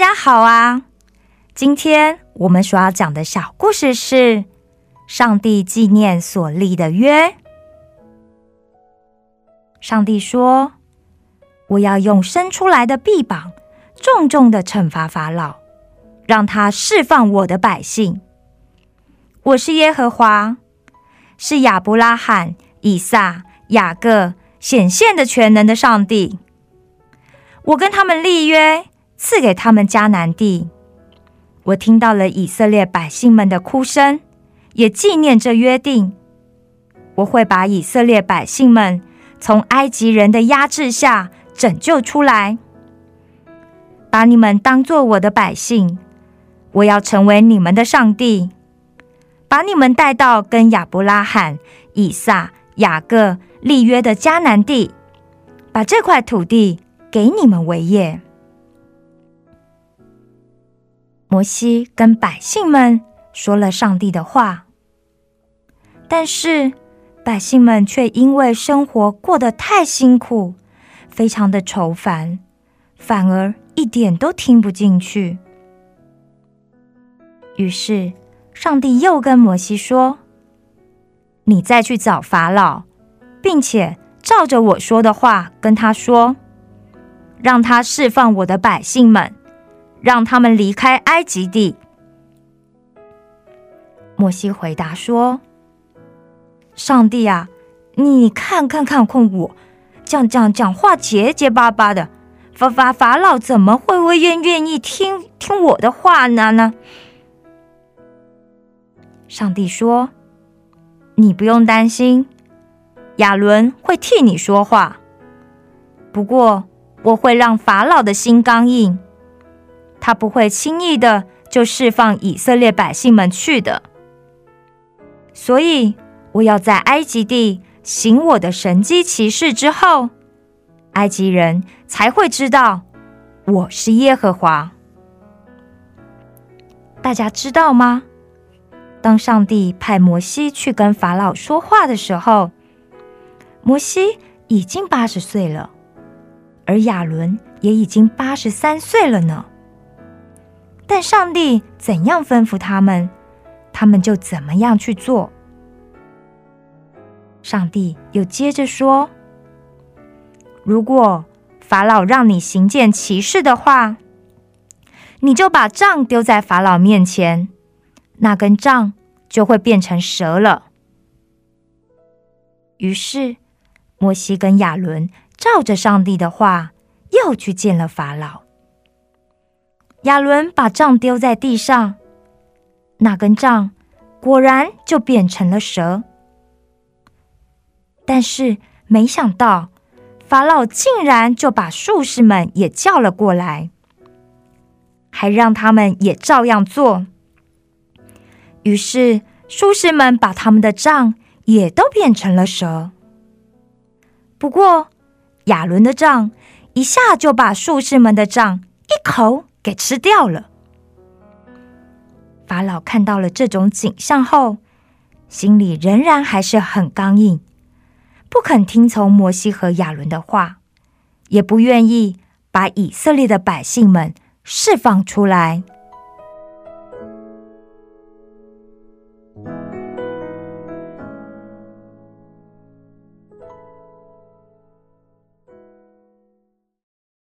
大家好啊！今天我们所要讲的小故事是上帝纪念所立的约。上帝说：“我要用伸出来的臂膀，重重的惩罚法老，让他释放我的百姓。我是耶和华，是亚伯拉罕、以撒、雅各显现的全能的上帝。我跟他们立约。”赐给他们迦南地。我听到了以色列百姓们的哭声，也纪念这约定。我会把以色列百姓们从埃及人的压制下拯救出来，把你们当做我的百姓。我要成为你们的上帝，把你们带到跟亚伯拉罕、以撒、雅各立约的迦南地，把这块土地给你们为业。摩西跟百姓们说了上帝的话，但是百姓们却因为生活过得太辛苦，非常的愁烦，反而一点都听不进去。于是上帝又跟摩西说：“你再去找法老，并且照着我说的话跟他说，让他释放我的百姓们。”让他们离开埃及地。摩西回答说：“上帝啊，你看看看看我，讲讲讲话结结巴巴的，法法法老怎么会会愿愿意听听我的话呢呢？”上帝说：“你不用担心，亚伦会替你说话。不过我会让法老的心刚硬。”他不会轻易的就释放以色列百姓们去的，所以我要在埃及地行我的神机骑士之后，埃及人才会知道我是耶和华。大家知道吗？当上帝派摩西去跟法老说话的时候，摩西已经八十岁了，而亚伦也已经八十三岁了呢。但上帝怎样吩咐他们，他们就怎么样去做。上帝又接着说：“如果法老让你行件奇事的话，你就把杖丢在法老面前，那根杖就会变成蛇了。”于是，摩西跟亚伦照着上帝的话，又去见了法老。亚伦把杖丢在地上，那根杖果然就变成了蛇。但是没想到，法老竟然就把术士们也叫了过来，还让他们也照样做。于是术士们把他们的杖也都变成了蛇。不过亚伦的杖一下就把术士们的杖一口。给吃掉了。法老看到了这种景象后，心里仍然还是很刚硬，不肯听从摩西和亚伦的话，也不愿意把以色列的百姓们释放出来。